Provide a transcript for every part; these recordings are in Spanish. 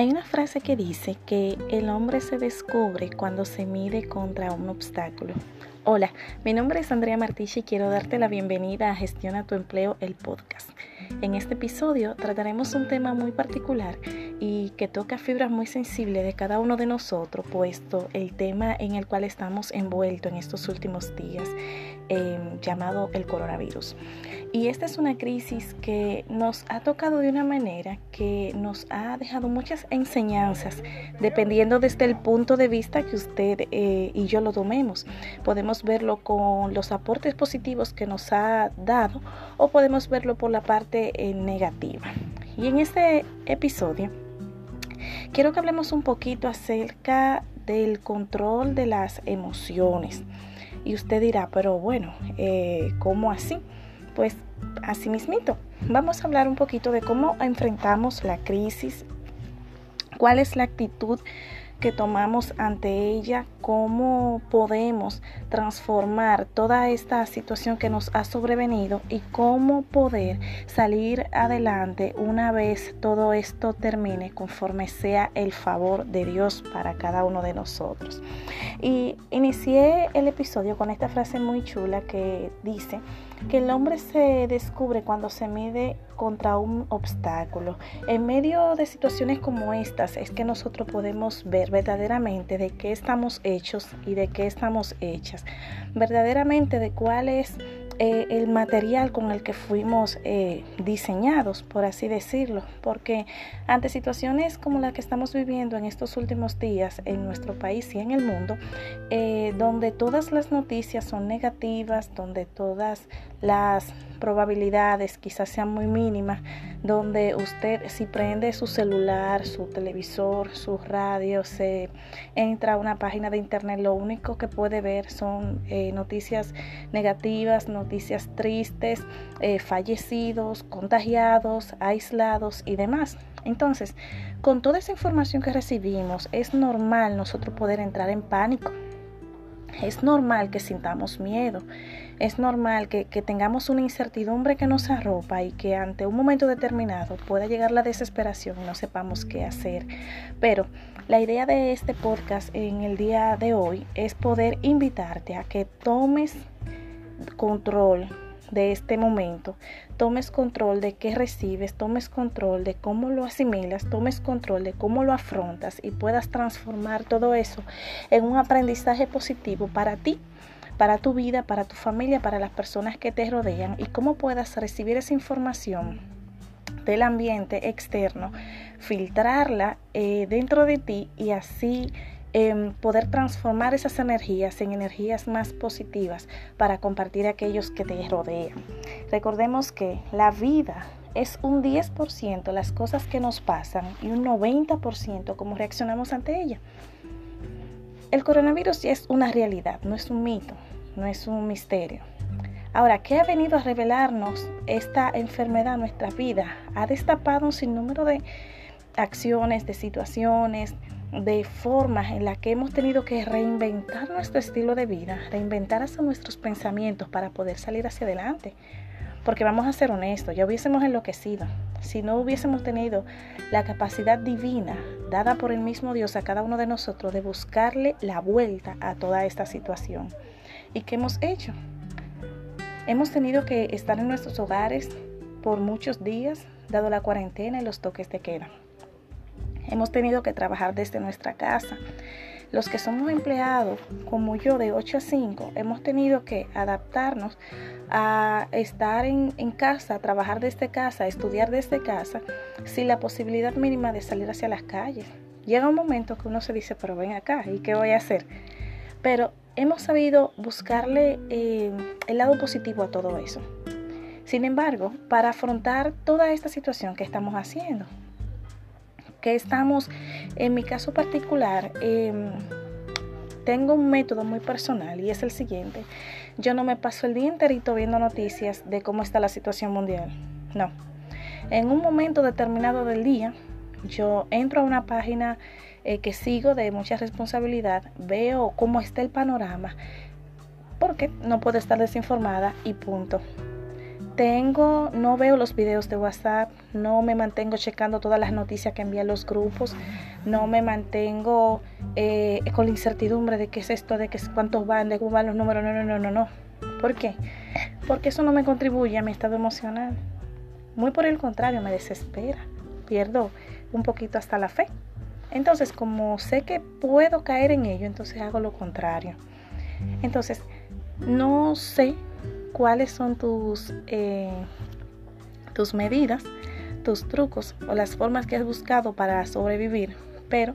Hay una frase que dice que el hombre se descubre cuando se mide contra un obstáculo. Hola, mi nombre es Andrea Martich y quiero darte la bienvenida a Gestiona tu empleo, el podcast. En este episodio trataremos un tema muy particular y que toca fibras muy sensibles de cada uno de nosotros, puesto el tema en el cual estamos envueltos en estos últimos días, em, llamado el coronavirus. Y esta es una crisis que nos ha tocado de una manera que nos ha dejado muchas enseñanzas, dependiendo desde el punto de vista que usted eh, y yo lo tomemos. Podemos verlo con los aportes positivos que nos ha dado o podemos verlo por la parte eh, negativa. Y en este episodio quiero que hablemos un poquito acerca del control de las emociones. Y usted dirá, pero bueno, eh, ¿cómo así? Pues así mismito, vamos a hablar un poquito de cómo enfrentamos la crisis, cuál es la actitud que tomamos ante ella, cómo podemos transformar toda esta situación que nos ha sobrevenido y cómo poder salir adelante una vez todo esto termine conforme sea el favor de Dios para cada uno de nosotros. Y inicié el episodio con esta frase muy chula que dice, que el hombre se descubre cuando se mide contra un obstáculo. En medio de situaciones como estas es que nosotros podemos ver verdaderamente de qué estamos hechos y de qué estamos hechas. Verdaderamente de cuál es eh, el material con el que fuimos eh, diseñados, por así decirlo, porque ante situaciones como la que estamos viviendo en estos últimos días en nuestro país y en el mundo, eh, donde todas las noticias son negativas, donde todas las probabilidades quizás sean muy mínimas, donde usted si prende su celular, su televisor, su radio, se entra a una página de internet, lo único que puede ver son eh, noticias negativas, noticias tristes, eh, fallecidos, contagiados, aislados y demás. Entonces, con toda esa información que recibimos, es normal nosotros poder entrar en pánico. Es normal que sintamos miedo, es normal que, tengamos una incertidumbre que nos arropa y que ante un momento determinado pueda llegar la desesperación y no sepamos qué hacer. Pero la idea de este podcast en el día de hoy es poder invitarte a que tomes control de este momento, tomes control de qué recibes, tomes control de cómo lo asimilas, tomes control de cómo lo afrontas y puedas transformar todo eso en un aprendizaje positivo para ti para tu vida, para tu familia, para las personas que te rodean y cómo puedas recibir esa información del ambiente externo, filtrarla eh, dentro de ti y así em, poder transformar esas energías en energías más positivas para compartir a aquellos que te rodean. Recordemos que la vida es un 10% las cosas que nos pasan y un 90% cómo reaccionamos ante ella. El coronavirus ya es una realidad, no es un mito no es un misterio. Ahora, ¿qué ha venido a revelarnos esta enfermedad en nuestra vida? Ha destapado un sinnúmero de acciones, de situaciones, de formas en las que hemos tenido que reinventar nuestro estilo de vida, reinventar hasta nuestros pensamientos para poder salir hacia adelante. Porque vamos a ser honestos, ya hubiésemos enloquecido si no hubiésemos tenido la capacidad divina dada por el mismo Dios a cada uno de nosotros de buscarle la vuelta a toda esta situación. ¿Y qué hemos hecho? Hemos tenido que estar en nuestros hogares por muchos días, dado la cuarentena y los toques de queda. Hemos tenido que trabajar desde nuestra casa. Los que somos empleados, como yo, de 8 a 5, hemos tenido que adaptarnos a estar en, en, casa, trabajar desde casa, estudiar desde casa, sin la posibilidad mínima de salir hacia las calles. Llega un momento que uno se dice, pero ven acá, ¿y qué voy a hacer? Pero hemos sabido buscarle eh, el lado positivo a todo eso. Sin embargo, para afrontar toda esta situación que estamos haciendo, que estamos, en mi caso particular, em, tengo un método muy personal y es el siguiente. Yo no me paso el día enterito viendo noticias de cómo está la situación mundial. No. En un momento determinado del día, yo entro a una página eh, que sigo de mucha responsabilidad, veo cómo está el panorama, porque no puedo estar desinformada y punto. Tengo, no veo los videos de WhatsApp, no me mantengo checando todas las noticias que envían los grupos, no me mantengo eh, con la incertidumbre de qué es esto, de qué, cuántos van, de cómo van los números, no, no, no, no, no. ¿Por qué? Porque eso no me contribuye a mi estado emocional. Muy por el contrario, me desespera. Pierdo un poquito hasta la fe. Entonces, como sé que puedo caer en ello, entonces hago lo contrario. Entonces, no sé cuáles son tus, eh, tus medidas, tus trucos o las formas que has buscado para sobrevivir, pero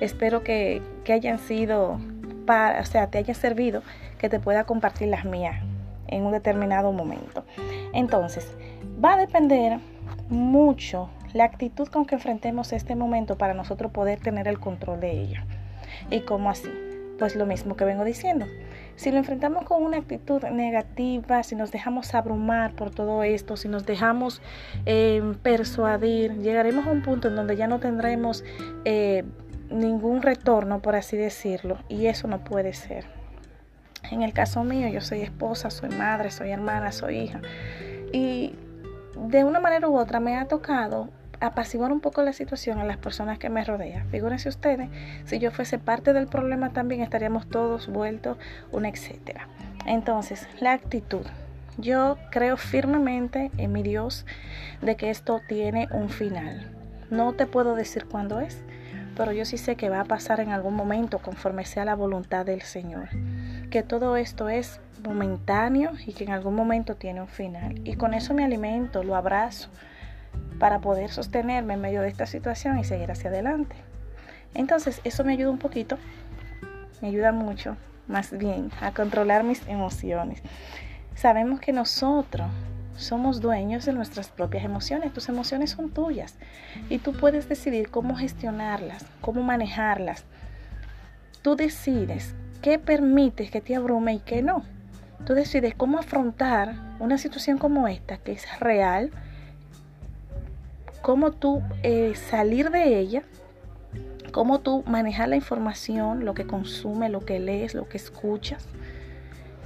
espero que, que hayan sido, para, o sea, te haya servido, que te pueda compartir las mías en un determinado momento. Entonces, va a depender mucho la actitud con que enfrentemos este momento para nosotros poder tener el control de ello. ¿Y cómo así? Pues lo mismo que vengo diciendo. Si lo enfrentamos con una actitud negativa, si nos dejamos abrumar por todo esto, si nos dejamos em, persuadir, llegaremos a un punto en donde ya no tendremos eh, ningún retorno, por así decirlo, y eso no puede ser. En el caso mío, yo soy esposa, soy madre, soy hermana, soy hija, y de una manera u otra me ha tocado apaciguar un poco la situación a las personas que me rodean. Figúrense ustedes, si yo fuese parte del problema también estaríamos todos vueltos, un etcétera. Entonces, la actitud. Yo creo firmemente en mi Dios de que esto tiene un final. No te puedo decir cuándo es, pero yo sí sé que va a pasar en algún momento conforme sea la voluntad del Señor. Que todo esto es momentáneo y que en algún momento tiene un final. Y con eso me alimento, lo abrazo para poder sostenerme en medio de esta situación y seguir hacia adelante. Entonces, eso me ayuda un poquito, me ayuda mucho, más bien, a controlar mis emociones. Sabemos que nosotros somos dueños de nuestras propias emociones, tus emociones son tuyas y tú puedes decidir cómo gestionarlas, cómo manejarlas. Tú decides qué permites que te abrume y qué no. Tú decides cómo afrontar una situación como esta, que es real, cómo tú eh, salir de ella, cómo tú manejar la información, lo que consumes, lo que lees, lo que escuchas,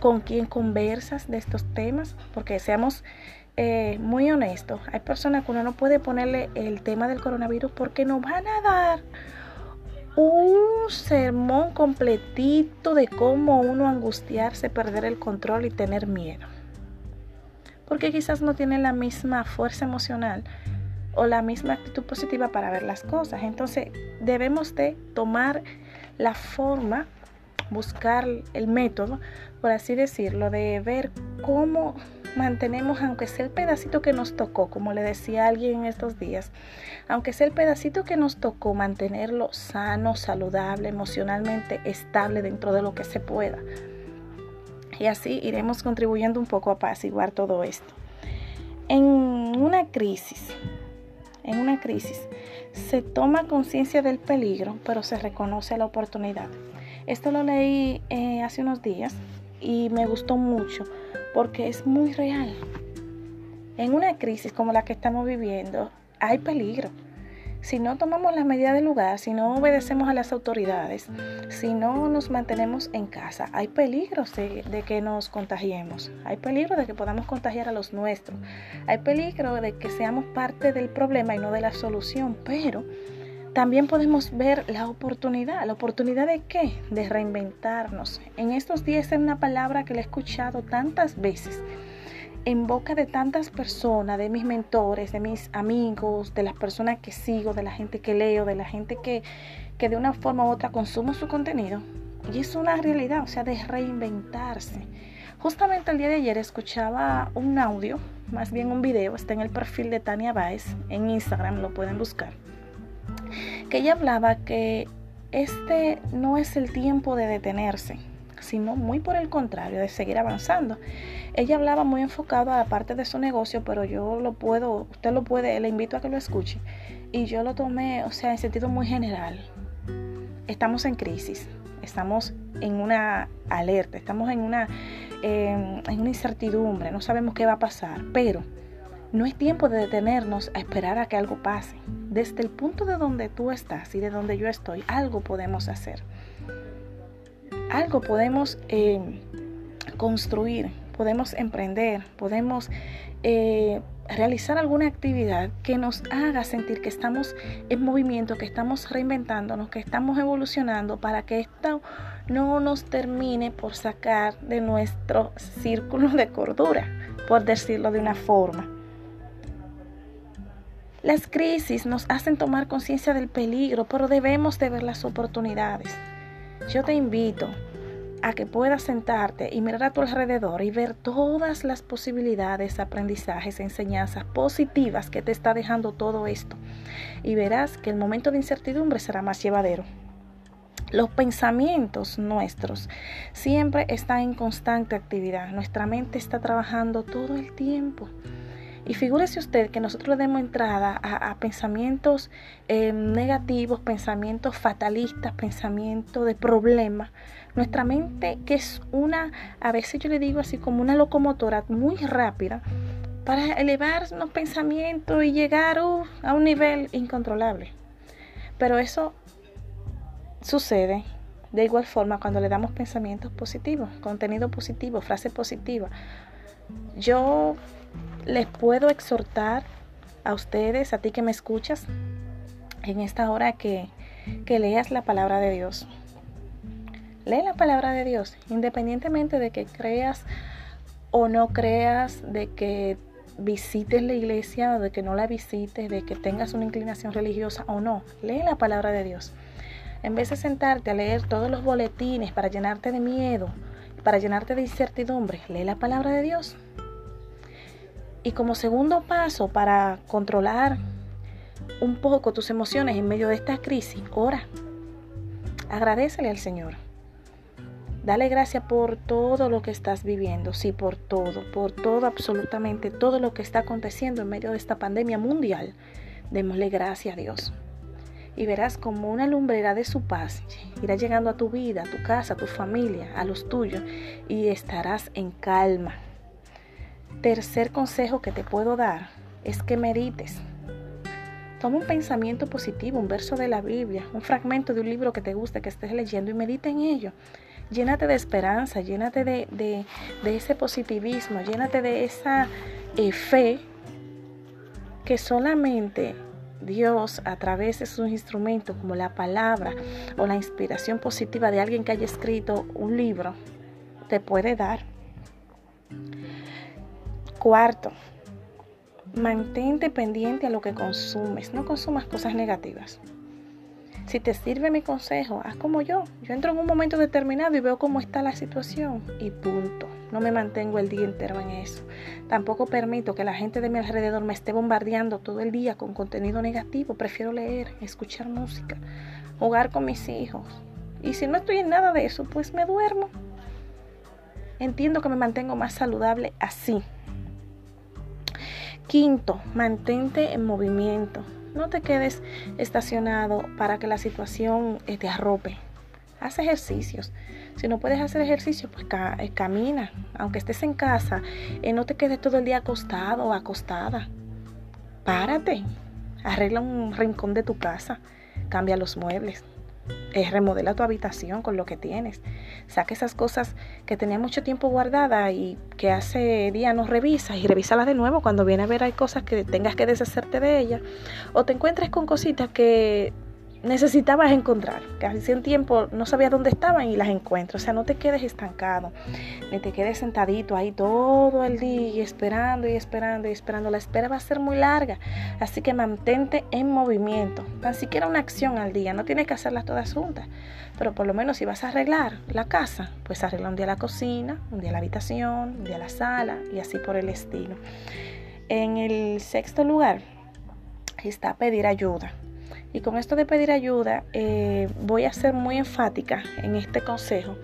con quién conversas de estos temas, porque seamos eh, muy honestos, hay personas que uno no puede ponerle el tema del coronavirus porque nos van a dar un sermón completito de cómo uno angustiarse, perder el control y tener miedo. Porque quizás no tiene la misma fuerza emocional o la misma actitud positiva para ver las cosas. Entonces debemos de tomar la forma, buscar el método, por así decirlo, de ver cómo mantenemos, aunque sea el pedacito que nos tocó, como le decía alguien en estos días, aunque sea el pedacito que nos tocó, mantenerlo sano, saludable, emocionalmente estable dentro de lo que se pueda. Y así iremos contribuyendo un poco a apaciguar todo esto. En una crisis, en una crisis, se toma conciencia del peligro, pero se reconoce la oportunidad. Esto lo leí eh, hace unos días y me gustó mucho porque es muy real. En una crisis como la que estamos viviendo hay peligro si no tomamos las medidas del lugar, si no obedecemos a las autoridades, si no nos mantenemos en casa, hay peligros de, que nos contagiemos, hay peligro de que podamos contagiar a los nuestros, hay peligro de que seamos parte del problema y no de la solución, pero también podemos ver la oportunidad. ¿La oportunidad de qué? De reinventarnos. En estos días es una palabra que le he escuchado tantas veces en boca de tantas personas, de mis mentores, de mis amigos, de las personas que sigo, de la gente que leo, de la gente que, que de una forma u otra consumo su contenido. Y es una realidad, o sea, de reinventarse. Justamente el día de ayer escuchaba un audio, más bien un video, está en el perfil de Tania Baez, en Instagram lo pueden buscar, que ella hablaba que este no es el tiempo de detenerse, sino muy por el contrario, de seguir avanzando. Ella hablaba muy enfocado a la parte de su negocio, pero yo lo puedo, usted lo puede, le invito a que lo escuche. Y yo lo tomé, o sea, en sentido muy general. Estamos en crisis, estamos en una alerta, estamos en una, en una incertidumbre, no sabemos qué va a pasar, pero no es tiempo de detenernos a esperar a que algo pase. Desde el punto de donde tú estás y de donde yo estoy, algo podemos hacer algo podemos eh, construir, podemos emprender, podemos eh, realizar alguna actividad que nos haga sentir que estamos en movimiento, que estamos reinventándonos, que estamos evolucionando para que esto no nos termine por sacar de nuestro círculo de cordura, por decirlo de una forma. Las crisis nos hacen tomar conciencia del peligro, pero debemos de ver las oportunidades. Yo te invito a que puedas sentarte y mirar a tu alrededor y ver todas las posibilidades, aprendizajes, enseñanzas positivas que te está dejando todo esto. Y verás que el momento de incertidumbre será más llevadero. Los pensamientos nuestros siempre están en constante actividad. Nuestra mente está trabajando todo el tiempo. Y figúrese usted que nosotros le demos entrada a, pensamientos eh, negativos, pensamientos fatalistas, pensamientos de problemas. Nuestra mente, que es una, a veces yo le digo así como una locomotora muy rápida, para elevar los pensamientos y llegar a un nivel incontrolable. Pero eso sucede de igual forma cuando le damos pensamientos positivos, contenido positivo, frase positiva. Yo les puedo exhortar a ustedes, a ti que me escuchas, en esta hora que, que leas la palabra de Dios. Lee la palabra de Dios, independientemente de que creas o no creas, de que visites la iglesia o de que no la visites, de que tengas una inclinación religiosa o no. Lee la palabra de Dios. En vez de sentarte a leer todos los boletines para llenarte de miedo, para llenarte de incertidumbre, lee la palabra de Dios. Y como segundo paso para controlar un poco tus emociones en medio de esta crisis, ora. Agradecele al Señor. Dale gracias por todo lo que estás viviendo, sí, por todo, por todo, absolutamente todo lo que está aconteciendo en medio de esta pandemia mundial. Démosle gracias a Dios. Y verás como una lumbrera de su paz irá llegando a tu vida, a tu casa, a tu familia, a los tuyos, y estarás en calma, Tercer consejo que te puedo dar es que medites. Toma un pensamiento positivo, un verso de la Biblia, un fragmento de un libro que te guste, que estés leyendo y medita en ello. Llénate de esperanza, llénate de, ese positivismo, llénate de esa eh, fe que solamente Dios a través de sus instrumentos como la palabra o la inspiración positiva de alguien que haya escrito un libro te puede dar. Cuarto, mantente pendiente a lo que consumes, no consumas cosas negativas. Si te sirve mi consejo, haz como yo. Yo entro en un momento determinado y veo cómo está la situación y punto. No me mantengo el día entero en eso. Tampoco permito que la gente de mi alrededor me esté bombardeando todo el día con contenido negativo. Prefiero leer, escuchar música, jugar con mis hijos. Y si no estoy en nada de eso, pues me duermo. Entiendo que me mantengo más saludable así, Quinto, mantente en movimiento. No te quedes estacionado para que la situación eh, te arrope. Haz ejercicios. Si no puedes hacer ejercicio, pues eh, camina. Aunque estés en casa, eh, no te quedes todo el día acostado o acostada. Párate. Arregla un rincón de tu casa. Cambia los muebles es remodela tu habitación con lo que tienes. Saca esas cosas que tenía mucho tiempo guardadas y que hace día no revisas y revísalas de nuevo cuando viene a ver hay cosas que tengas que deshacerte de ellas. O te encuentres con cositas que necesitabas encontrar, que hace un tiempo no sabías dónde estaban y las encuentro. O sea, no te quedes estancado, ni te quedes sentadito ahí todo el día esperando y esperando y esperando. La espera va a ser muy larga, así que mantente en movimiento. Tan siquiera una acción al día, no tienes que hacerlas todas juntas, pero por lo menos si vas a arreglar la casa, pues arregla un día la cocina, un día la habitación, un día la sala y así por el estilo. En el sexto lugar está pedir ayuda. Y con esto de pedir ayuda, eh, voy a ser muy enfática en este consejo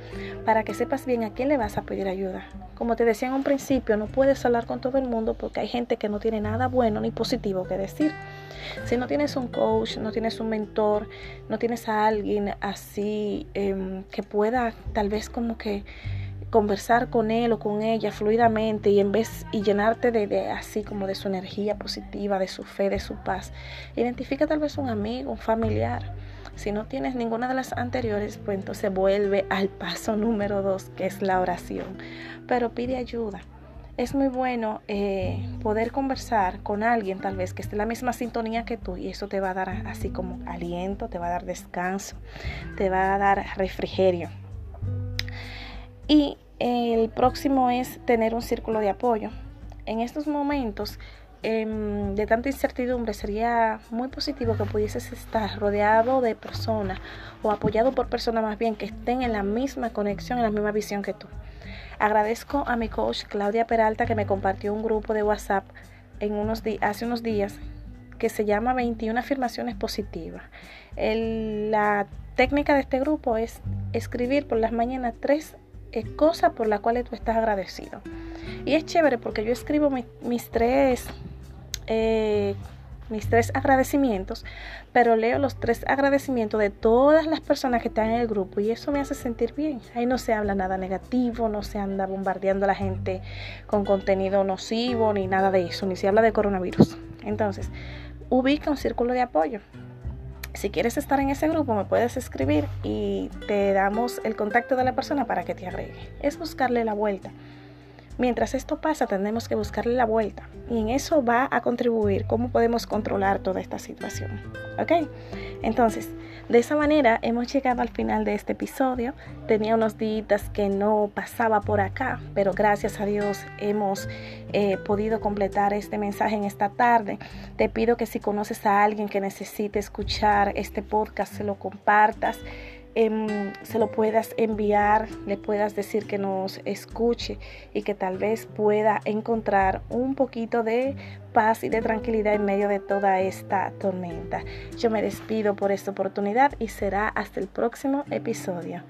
para que sepas bien a quién le vas a pedir ayuda. Como te decía en un principio, no puedes hablar con todo el mundo porque hay gente que no tiene nada bueno ni positivo que decir. Si no tienes un coach, no tienes un mentor, no tienes a alguien así em, que pueda tal vez como que conversar con él o con ella fluidamente y en vez y llenarte de, así como de su energía positiva, de su fe, de su paz. Identifica tal vez un amigo, un familiar Si no tienes ninguna de las anteriores, pues entonces vuelve al paso número dos, que es la oración. Pero pide ayuda. Es muy bueno eh, poder conversar con alguien tal vez que esté en la misma sintonía que tú y eso te va a dar así como aliento, te va a dar descanso, te va a dar refrigerio. Y el próximo es tener un círculo de apoyo. En estos momentos em, de tanta incertidumbre sería muy positivo que pudieses estar rodeado de personas o apoyado por personas más bien que estén en la misma conexión, en la misma visión que tú. Agradezco a mi coach Claudia Peralta que me compartió un grupo de WhatsApp en unos hace unos días que se llama 21 afirmaciones positivas. la técnica de este grupo es escribir por las mañanas tres es cosa por la cual tú estás agradecido. Y es chévere porque yo escribo mis tres eh, mis tres agradecimientos, pero leo los tres agradecimientos de todas las personas que están en el grupo y eso me hace sentir bien. Ahí no se habla nada negativo, no se anda bombardeando a la gente con contenido nocivo ni nada de eso, ni se habla de coronavirus. Entonces, ubica un círculo de apoyo. Si quieres estar en ese grupo, me puedes escribir y te damos el contacto de la persona para que te agregue. Es buscarle la vuelta. Mientras esto pasa, tenemos que buscarle la vuelta y en eso va a contribuir cómo podemos controlar toda esta situación. ¿Ok? Entonces, de esa manera hemos llegado al final de este episodio. Tenía unos días que no pasaba por acá, pero gracias a Dios hemos eh, podido completar este mensaje en esta tarde. Te pido que si conoces a alguien que necesite escuchar este podcast, se lo compartas. Em, se lo puedas enviar, le puedas decir que nos escuche y que tal vez pueda encontrar un poquito de paz y de tranquilidad en medio de toda esta tormenta. Yo me despido por esta oportunidad y será hasta el próximo episodio.